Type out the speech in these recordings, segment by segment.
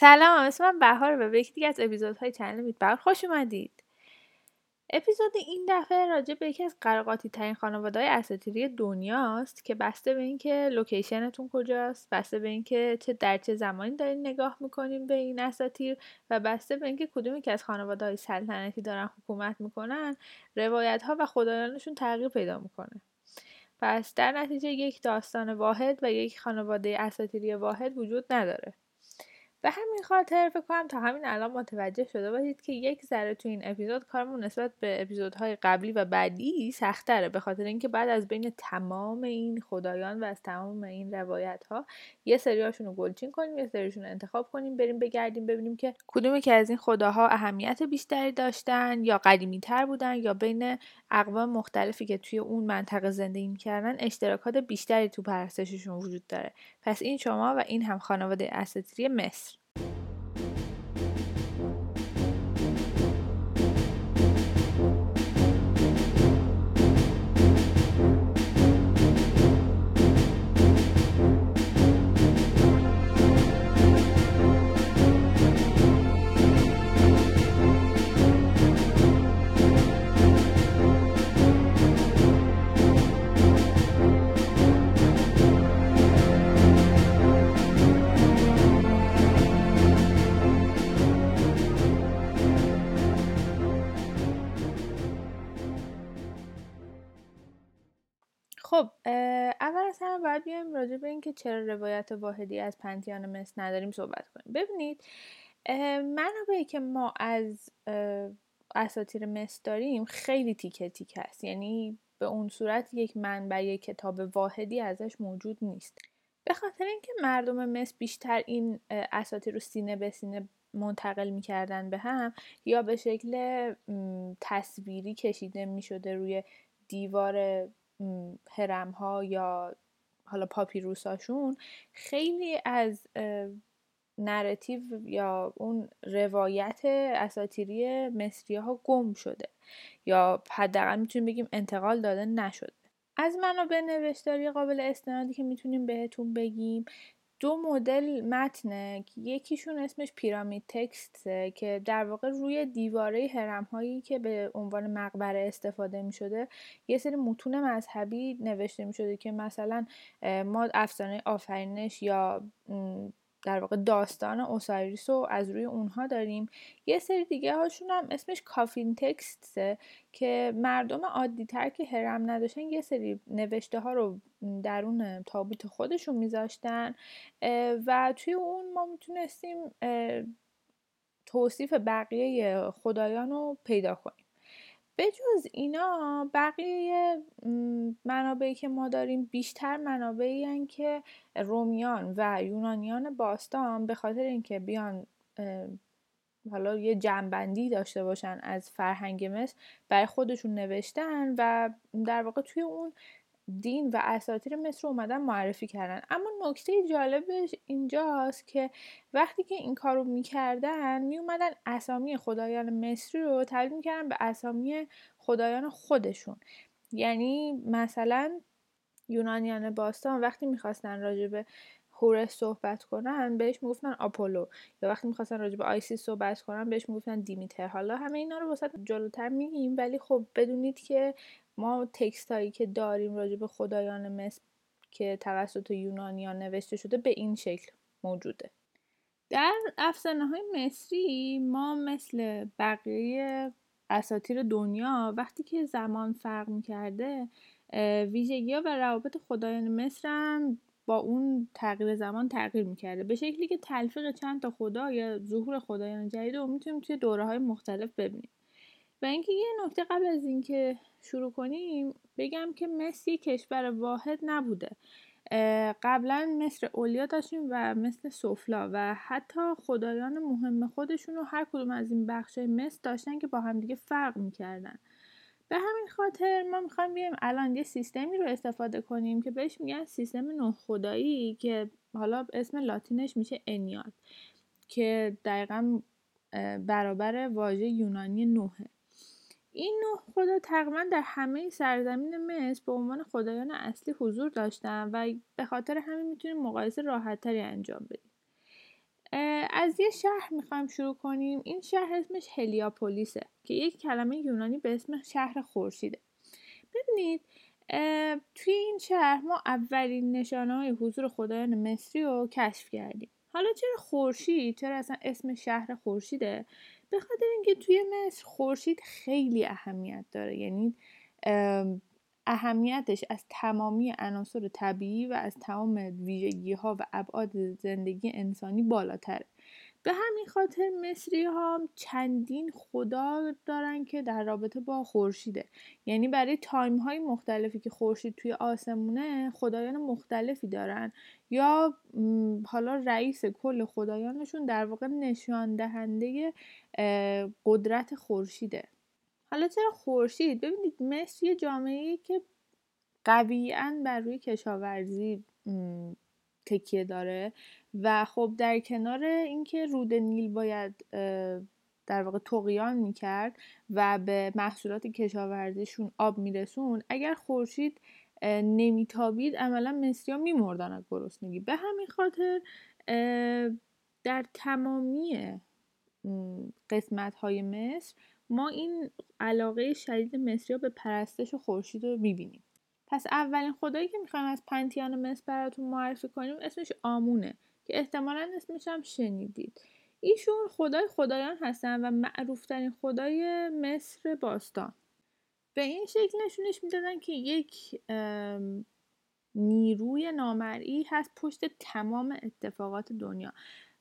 سلام اسم من بهاره و به یکی دیگه از اپیزودهای channel Myth خوش اومدید. اپیزود این دفعه راجع به یکی از قروقاطی ترین خانواده های اساطیری دنیاست که بسته به اینکه location تون کجاست بسته به اینکه چه در چه زمانی دارین نگاه می‌کنیم به این اساطیر و بسته به اینکه کدومی که از خانواده های سلطنتی دارن حکومت می‌کنن روایت ها و خدایانشون تغییر پیدا می‌کنه. پس در نتیجه یک داستان واحد و یک خانواده اساطیری واحد وجود نداره. به همین خاطر فکر کنم تا همین الان متوجه شده باشید که یک ذره تو این اپیزود کارمون نسبت به اپیزودهای قبلی و بعدی سختره به خاطر اینکه بعد از بین تمام این خدایان و از تمام این روایت ها یه سریاشون رو گلچین کنیم یه سریشون انتخاب کنیم بریم بگردیم ببینیم که کدومی که از این خداها اهمیت بیشتری داشتن یا قدیمی تر بودن یا بین اقوام مختلفی که توی اون منطقه زندگی می‌کردن اشتراکات بیشتری تو پرستششون وجود داره. پس این شما و این هم خانواده اساطیری مصر. همه باید بیایم راجع به اینکه چرا روایت واحدی از پنتیان مصر نداریم صحبت کنیم. ببینید منابعی که ما از اساتیر مصر داریم خیلی تیکه تیکه است. یعنی به اون صورت یک منبع کتاب واحدی ازش موجود نیست. به خاطر اینکه مردم مصر بیشتر این اساتیر رو سینه به سینه منتقل می‌کردن به هم یا به شکل تصویری کشیده می‌شده روی دیوار هرم ها یا حالا پاپیروساشون خیلی از نراتیو یا اون روایت اساتیری مصری ها گم شده یا حداقل می‌تونیم بگیم انتقال داده نشده. از منابع نوشتاری قابل استنادی که می‌تونیم بهتون بگیم دو مدل متنه. یکیشون اسمش پیرامید تکسته که در واقع روی دیواره هرم هایی که به عنوان مقبره استفاده می شده یه سری متون مذهبی نوشته می شده که مثلا ما افسانه آفرینش یا در واقع داستان اوسایریس رو از روی اونها داریم. یه سری دیگه هاشون هم اسمش کافین تکسته که مردم عادی تر که هرم نداشتن یه سری نوشته ها رو درون تابوت خودشون میذاشتن و توی اون ما می‌تونستیم توصیف بقیه خدایان رو پیدا کنیم. بجز اینا بقیه منابعی که ما داریم بیشتر منابعی که رومیان و یونانیان باستان به خاطر اینکه بیان حالا یه جنبندی داشته باشن از فرهنگ مصر برای خودشون نوشتن و در واقع توی اون دین و اساطیر مصر اومدن معرفی کردن. اما نکته جالبش اینجاست که وقتی که این کار رو می‌کردن میومدن اسامی خدایان مصری رو تبدیل می‌کردن به اسامی خدایان خودشون. یعنی مثلا یونانیان باستان وقتی می‌خواستن راجع به هورس صحبت کنن بهش می‌گفتن آپولو. یا وقتی می‌خواستن راجع به آیسیس صحبت کنن بهش می‌گفتن دیمیتر. حالا همه اینا رو وسط جلوتر میگیم ولی خب بدونید که ما تکست هایی که داریم راجع به خدایان مصر که توسط یونانیان نوشته شده به این شکل موجوده. در افسانه های مصری ما مثل بقیه اساتیر دنیا وقتی که زمان فرق می‌کرده ویژگی ها و روابط خدایان مصر هم با اون تغییر زمان تغییر می‌کرده. به شکلی که تلفیق چند تا خدا یا ظهور خدایان جدید رو می‌تونیم توی دوره های مختلف ببینیم. و اینکه یه نکته قبل از اینکه شروع کنیم بگم که مصر یک کشور واحد نبوده. قبلا مصر اولیا داشتیم و مثل سفلا و حتی خدایان مهم خودشون رو هر کدوم از این بخش مصر داشتن که با همدیگه فرق می‌کردن. به همین خاطر ما می‌خوایم بیایم الان یه سیستمی رو استفاده کنیم که بهش میگن سیستم نه خدایی که حالا اسم لاتینش میشه انیاد که دقیقا برابر واژه یونانی نوحه. این نه خدا تقریبا در همه سرزمین مصر به عنوان خدایان اصلی حضور داشتن و به خاطر همین می‌تونیم مقایسه راحتتری انجام بدیم. از یه شهر می‌خوایم شروع کنیم. این شهر اسمش هلیاپولیسه که یک کلمه یونانی به اسم شهر خورشیده. ببینید توی این شهر ما اولین نشانه های حضور خدایان مصری رو کشف کردیم. حالا چرا خورشید؟ چرا اصلا اسم شهر خورشیده؟ به خاطر اینکه توی مصر خورشید خیلی اهمیت داره. یعنی اهمیتش از تمامی عناصر طبیعی و از تمام ویژگی ها و ابعاد زندگی انسانی بالاتره. به همین خاطر مصری ها چندین خدا دارن که در رابطه با خورشیده. یعنی برای تایم های مختلفی که خورشید توی آسمونه خدایان مختلفی دارن. یا حالا رئیس کل خدایانشون در واقع نشان دهنده قدرت خورشیده. حالا چرا خورشید؟ ببینید مصر یه جامعه که قویان بر روی کشاورزی تکیه داره. و خب در کنار اینکه رود نیل باید در واقع تقیان می‌کرد و به محصولات کشاورزیشون آب میرسون اگر خورشید نمیتابید عملا مصری ها میمردن از گرسنگی. به همین خاطر در تمامی قسمت های مصر ما این علاقه شدید مصری ها به پرستش خورشید رو می‌بینیم. پس اولین خدایی که می‌خوایم از پنتیان مصر براتون معرفی کنیم اسمش آمونه که احتمالا اسمش هم شنیدید. ایشون خدای خدایان هستن و معروفترین خدای مصر باستان. به این شکل نشونش می‌دادن که یک نیروی نامرئی هست پشت تمام اتفاقات دنیا.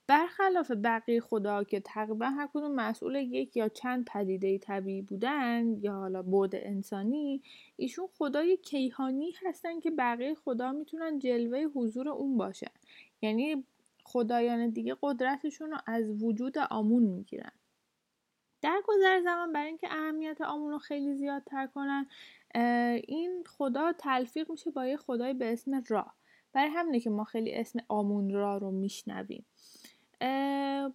برخلاف بقیه خدا که تقریبا هر کدوم مسئول یک یا چند پدیده طبیعی بودن یا حالا بود انسانی ایشون خدای کیهانی هستن که بقیه خدا می‌تونن جلوه حضور اون باشن. یعنی خدایان دیگه قدرتشون رو از وجود آمون می‌گیرن. در گذر زمان برای اینکه اهمیت آمون رو خیلی زیادتر کنن این خدا تلفیق میشه با یه خدای به اسم را برای همینه که ما خیلی اسم آمون را رو میشنویم.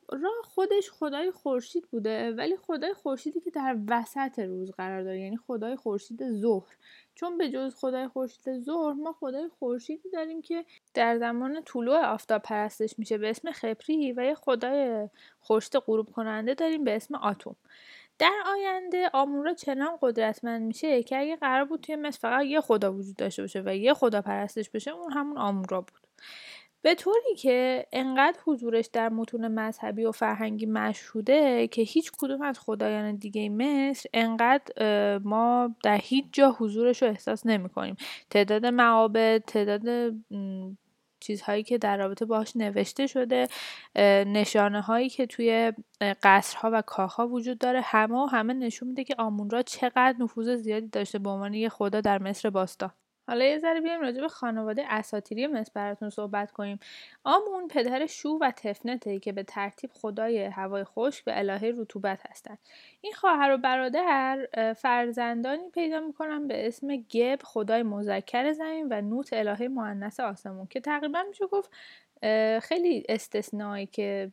را خودش خدای خورشید بوده ولی خدای خورشیدی که در وسط روز قرار داره یعنی خدای خورشید ظهر. چون به جز خدای خورشید ظهر ما خدای خورشیدی داریم که در زمان طلوع آفتاب پرستش میشه. به اسم خپری و یه خدای خورشید غروب کننده داریم به اسم آتوم. در آینده آمورا چنان قدرتمند میشه؟ که اگه قرار بود توی مثل فقط یه خدا وجود داشته باشه و یه خدا پرستش بشه اون همون آمورا بود. به طوری که انقدر حضورش در متون مذهبی و فرهنگی مشهوده که هیچ کدوم از خدایان دیگه مصر انقدر ما در هیچ جا حضورش رو احساس نمی کنیم تعداد معابد تعداد چیزهایی که در رابطه باش نوشته شده نشانه هایی که توی قصرها و کاخها وجود داره همه و همه نشون میده که آمون را چقدر نفوذ زیادی داشته به عنوان یه خدا در مصر باستان حالا یه ذره بیایم راجع به خانواده اساتیری مصر براتون صحبت کنیم. آمون پدر شو و تفنته که به ترتیب خدای هوای خشک و الهه رطوبت هستند این خواهر و برادر فرزندانی پیدا می‌کنن به اسم گب خدای مذکر زمین و نوت الهه مؤنث آسمون که تقریبا میشه گفت خیلی استثنایی که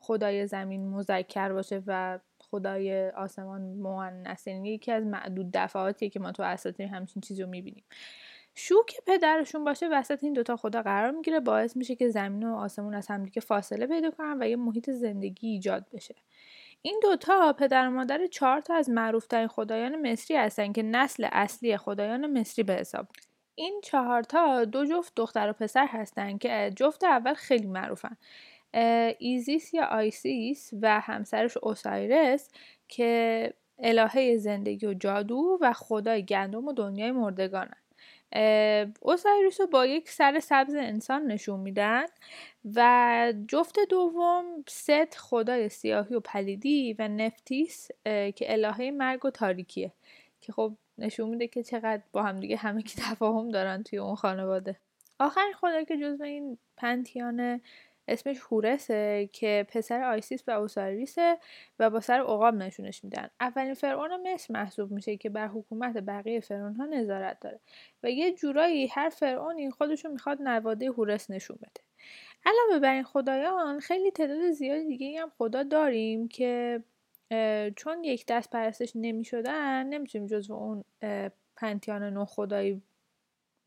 خدای زمین مذکر باشه و خدای آسمان مؤنث یعنی یکی از معدود دفعاتی که ما تو اساطیر همچین چیزی رو می‌بینیم. شو که پدرشون باشه وسط این دوتا خدا قرار می‌گیره باعث میشه که زمین و آسمون از همدیگه فاصله پیدا کنن و یه محیط زندگی ایجاد بشه. این دوتا پدر و مادر چهار تا از معروفترین خدایان مصری هستن که نسل اصلی خدایان مصری به حساب این چهارتا دو جفت دختر و پسر هستن که جفت اول خیلی معروفن. ایزیس یا آیسیس و همسرش اوسایرس که الهه زندگی و جادو و خدای گندم و دنیای مردگانن. اوسایریس رو با یک سر سبز انسان نشون میدن و جفت دوم ست خدای سیاهی و پلیدی و نفتیس که الهه مرگ و تاریکیه. که خب نشون میده که چقدر با همدیگه همه کی تفاهم دارن توی اون خانواده. آخرین خدایی که جزو این pantheon اسمش هورسه که پسر آیسیس و اوساریسه و با سر عقاب نشونش میدن. اولین فرعون مصر محسوب میشه که بر حکومت بقیه فرعون ها نظارت داره و یه جورایی هر فرعونی خودشون می‌خواد نواده هورس نشون بده. علاوه بر این خدایان خیلی تعداد زیادی دیگه هم خدا داریم که چون یک دست پرستش نمی شدن نمی‌تونیم جزو اون پنتیان نو خدایی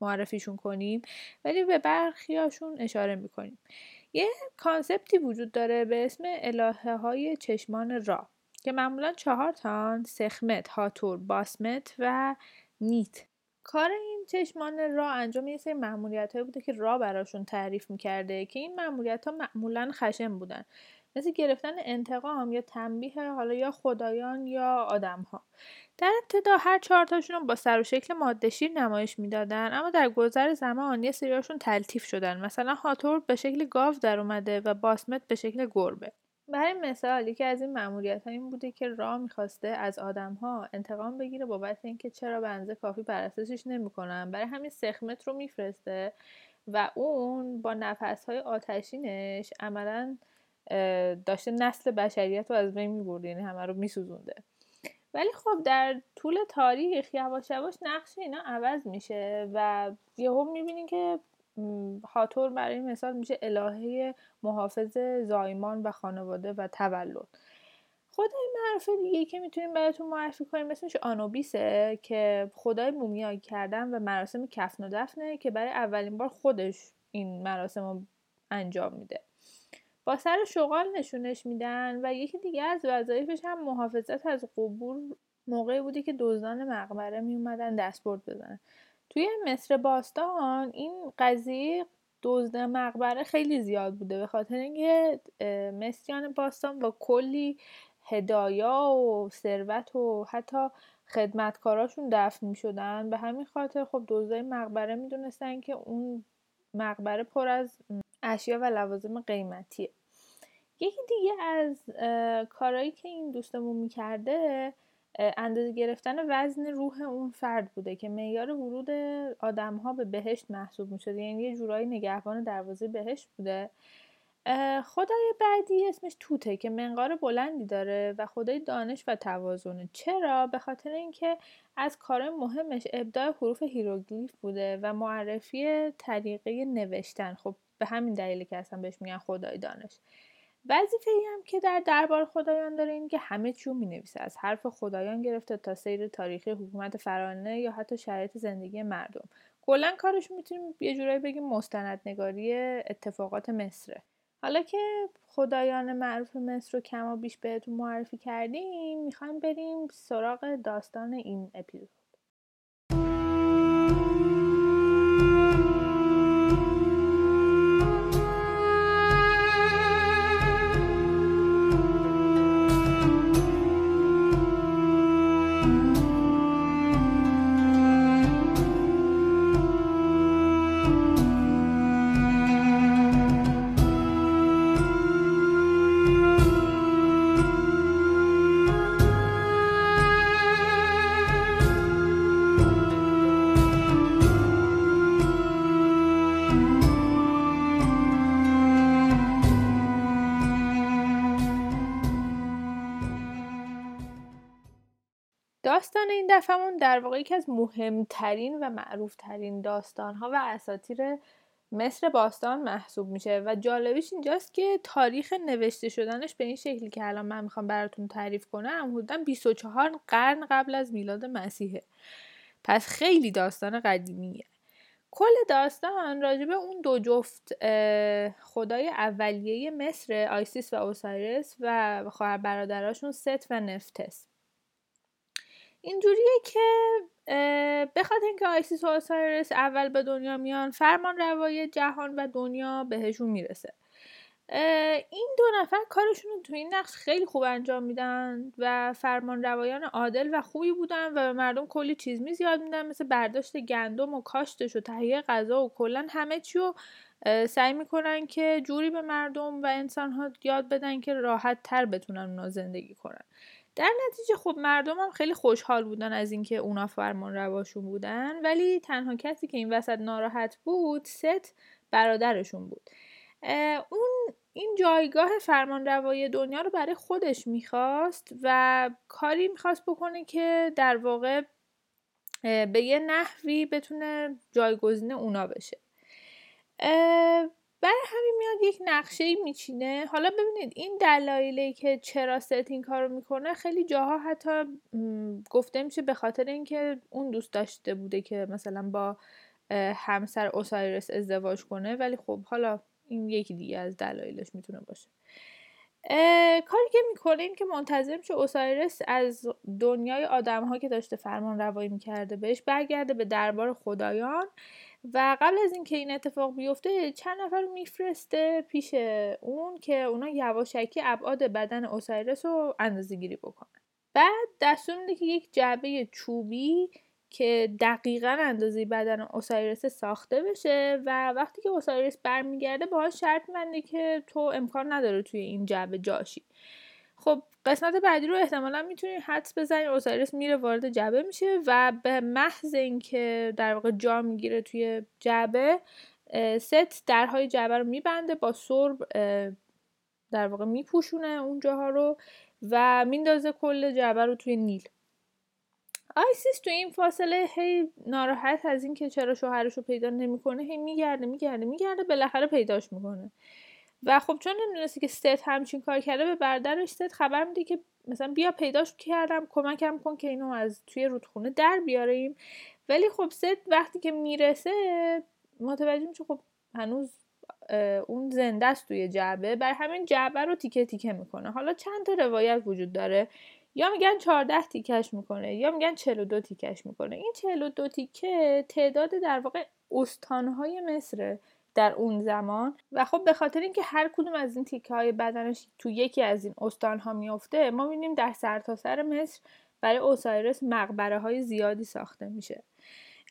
معرفیشون کنیم ولی به برخیاشون اشاره می‌کنیم. یه کانسپتی وجود داره به اسم الهه های چشمان را که معمولا چهار تان سخمت، هاتور، باسمت و نیت. کار این چشمان را انجام یه سری مأموریت بوده که را براشون تعریف می‌کرده که این مأموریت ها معمولا خشم بودن. مثل گرفتن انتقام یا تنبیه حالا یا خدایان یا آدم ها در ابتدا هر چهارتاشون با سر و شکل ماده شیر نمایش می‌دادن اما در گذر زمان یه سریاشون تلتیف شدن. مثلا هاتور به شکل گاو در اومده و باسمت به شکل گربه. برای مثال یکی از این مأموریت ها این بوده که را می‌خواسته از آدم ها انتقام بگیره بابت اینکه چرا به کافی پرستشش نمی‌کنن. برای همین سخمت رو میفرسته و اون با نفس های آتشینش عملا داشته نسل بشریت رو از بین میبرده یعنی همه رو میسوزونده. ولی خب در طول تاریخ یواش یواش نقش اینا عوض میشه و یهو می‌بینین که هاتور برای مثال میشه الهه محافظ زایمان و خانواده و تولد. خدای معروف دیگه که می‌تونیم براتون معرفی کنیم اسمش آنوبیسه که خدای مومیایی کردن و مراسم کفن و دفنه که برای اولین بار خودش این مراسم رو انجام میده. سر شغال نشونش میدن و یکی دیگه از وظایفش هم محافظت از قبور موقعی بودی که دزدان مقبره میومدن دستبرد بزنن. توی مصر باستان این قضیه دزد مقبره خیلی زیاد بوده به خاطر اینکه مصریان باستان با کلی هدایا و ثروت و حتی خدمتکاراشون دفن می شدن به همین خاطر خب دزدای مقبره می‌دونستن که اون مقبره پر از اشیا و لوازم قیمتیه. یکی دیگه از کارهایی که این دوستمون می‌کرده اندازه گرفتن وزن روح اون فرد بوده که معیار ورود آدم ها به بهشت محسوب می شده یعنی یه جورایی نگهبان دروازه بهشت بوده. خدای بعدی اسمش توته که منقار بلندی داره و خدای دانش و توازنه. چرا؟ به خاطر اینکه از کار مهمش ابداع حروف هیروگلیف بوده و معرفی طریقه نوشتن. خب به همین دلیلی که اصلا بهش میگن خدای دانش. وظیفه ای هم که در دربار خدایان داره این که همه چیو می نویسه از حرف خدایان گرفته تا سیر تاریخی حکومت فرانه یا حتی شرایط زندگی مردم. کلا کارش می‌تونیم یه جورایی بگیم مستندنگاری اتفاقات مصره. حالا که خدایان معروف مصر رو کما بیش بهتون معرفی کردیم می‌خوایم بریم سراغ داستان این اپیزود. داستان این دفعهمون در واقع یکی از مهمترین و معروفترین داستانها و اساتیر مصر باستان محسوب میشه و جالبیش اینجاست که تاریخ نوشته شدنش به این شکلی که الان من می‌خوام براتون تعریف کنم حدودا 24 قرن قبل از میلاد مسیحه. پس خیلی داستان قدیمیه. کل داستان راجبه اون دو جفت خدای اولیه مصر آیسیس و اوسایرس و خواهر برادراشون ست و نفتس اینجوریه که بخاطر اینکه آیسیس و آسایرس اول به دنیا میان فرمان روای جهان و دنیا بهشون می‌رسه. این دو نفر کارشون رو تو این نقش خیلی خوب انجام میدن و فرمان روایان عادل و خوبی بودن و به مردم کلی چیز می زیاد میدن مثل برداشت گندم و کاشتش و تهیه غذا و کلا همه چی رو سعی می‌کنن که جوری به مردم و انسان ها یاد بدن که راحت تر بتونن اونا زندگی کنن. در نتیجه خب مردم هم خیلی خوشحال بودن از اینکه اونا فرمان رواشون بودن ولی تنها کسی که این وسط ناراحت بود ست برادرشون بود. اون این جایگاه فرمان روای دنیا رو برای خودش می‌خواست و کاری می‌خواست بکنه که در واقع به یه نحوی بتونه جایگزین اونا بشه. برای همین میاد یک نقشه میچینه. حالا ببینید این دلایلی که چرا ست این کارو می‌کنه خیلی جاها حتی گفته میشه به خاطر اینکه اون دوست داشته بوده که مثلا با همسر اوسایرس ازدواج کنه. ولی خب حالا این یکی دیگه از دلایلش می‌تونه باشه. کاری که می‌کنه این که منتظر میشه اوسایرس از دنیای آدم ها که داشته فرمان روایی می‌کرده بهش برگرده به دربار خدایان. و قبل از اینکه این اتفاق بیفته چند نفر میفرسته پیش اون که اونا یواشکی ابعاد بدن اوسایرس رو اندازه گیری بکنن. بعد دستور میده که یک جعبه چوبی که دقیقا اندازه بدن اوسایرس ساخته بشه و وقتی که اوسایرس برمیگرده باهاش شرط منده که تو امکان نداره توی این جعبه جاشی. خب قسمت بعدی رو احتمالا می‌تونید حدس بزنید اوسایرس میره وارد جعبه میشه و به محض اینکه در واقع جا می‌گیره توی جعبه ست درهای جعبه رو میبنده با سرب در واقع میپوشونه اون جاها رو و میندازه کل جعبه رو توی نیل. آیسیس تو این فاصله هی ناراحت از اینکه چرا شوهرش رو پیدا نمی‌کنه هی میگرده میگرده میگرده بالاخره پیداش می‌کنه. و خب چون نمی‌دونستی که ست همچین کار کرده به برادرش ست خبر میده که مثلا بیا پیداش کردم کمکم کن که اینو از توی رودخونه در بیاریم. ولی خب ست وقتی که می‌رسه متوجه میشه خب هنوز اون زنده است توی جعبه. بر همین جعبه رو تیکه تیکه می‌کنه. حالا چند تا روایت وجود داره؟ یا میگن 14 تیکش می‌کنه یا میگن 42 تیکش می‌کنه. این 42 تیکه تعداد در واقع استانهای مصره. در اون زمان. و خب به خاطر اینکه هر کدوم از این تیکه های بدنش تو یکی از این استان ها میفته ما می‌بینیم در سرتاسر سر مصر برای اوسایرس مقبره های زیادی ساخته میشه.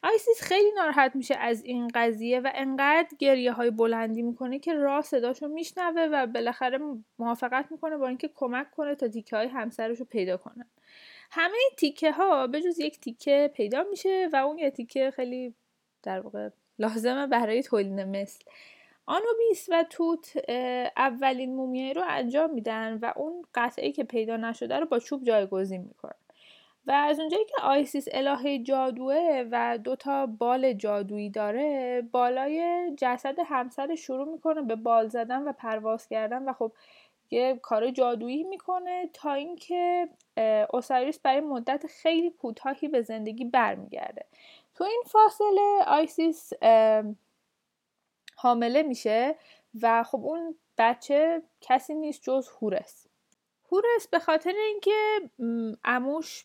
آیسیس خیلی ناراحت میشه از این قضیه و انقدر گریه های بلندی می‌کنه که راه صداشو میشنوه و بالاخره موافقت می‌کنه با اینکه کمک کنه تا تیکه های همسرش پیدا کنن همه تیکه ها به جز یک تیکه پیدا میشه و اون یه تیکه خیلی در واقع لازمه برای تولید مثل. آنوبیس و توت اولین مومیایی رو انجام میدن و اون قطعه که پیدا نشده رو با چوب جایگزین می‌کنن. و از اونجایی که آیسیس الهه جادوه و دوتا بال جادویی داره بالای جسد همسر شروع می‌کنه به بال زدن و پرواز کردن و خب یه کار جادویی می‌کنه تا اینکه اوساریس برای مدت خیلی کوتاهی به زندگی برمیگرده. تو این فاصله آیسیس حامله میشه و خب اون بچه کسی نیست جز هورس. هورس به خاطر اینکه اموش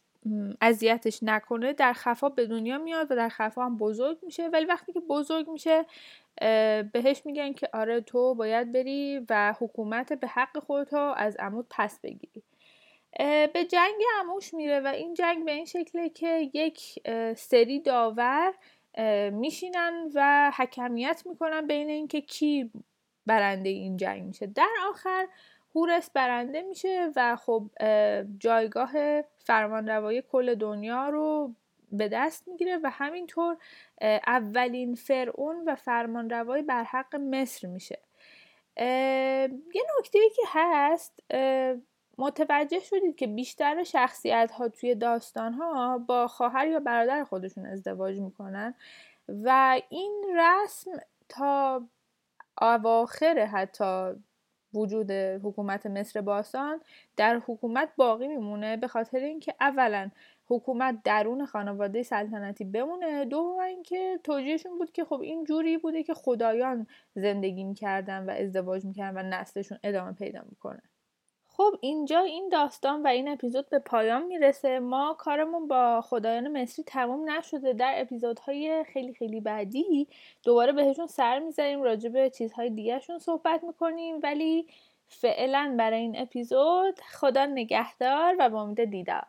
اذیتش نکنه در خفا به دنیا میاد و در خفا هم بزرگ میشه. ولی وقتی که بزرگ میشه بهش میگن که آره تو باید بری و حکومت به حق خودتو از عمود پس بگیری. به جنگ عموش میره و این جنگ به این شکله که یک سری داور میشینن و حکمیت می‌کنن بین اینکه کی برنده این جنگ میشه. در آخر هورس برنده میشه و خب جایگاه فرمانروایی کل دنیا رو به دست می‌گیره و همینطور اولین فرعون و فرمانروای بر حق مصر میشه. یه نکته که هست متوجه شدید که بیشتر شخصیت ها توی داستان ها با خواهر یا برادر خودشون ازدواج می‌کنن و این رسم تا اواخر حتی وجود حکومت مصر باستان در حکومت باقی میمونه به خاطر اینکه اولا حکومت درون خانواده سلطنتی بمونه دوم اینکه توجیهشون بود که خب این جوری بوده که خدایان زندگی می‌کردن و ازدواج می‌کردن و نسلشون ادامه پیدا می‌کنه. خب اینجا این داستان و این اپیزود به پایان می‌رسه. ما کارمون با خدایان مصری تمام نشده. در اپیزودهای خیلی خیلی بعدی دوباره بهشون سر می‌زنیم راجع به چیزهای دیگهشون صحبت می‌کنیم. ولی فعلا برای این اپیزود خدا نگهدار و با امید دیدار.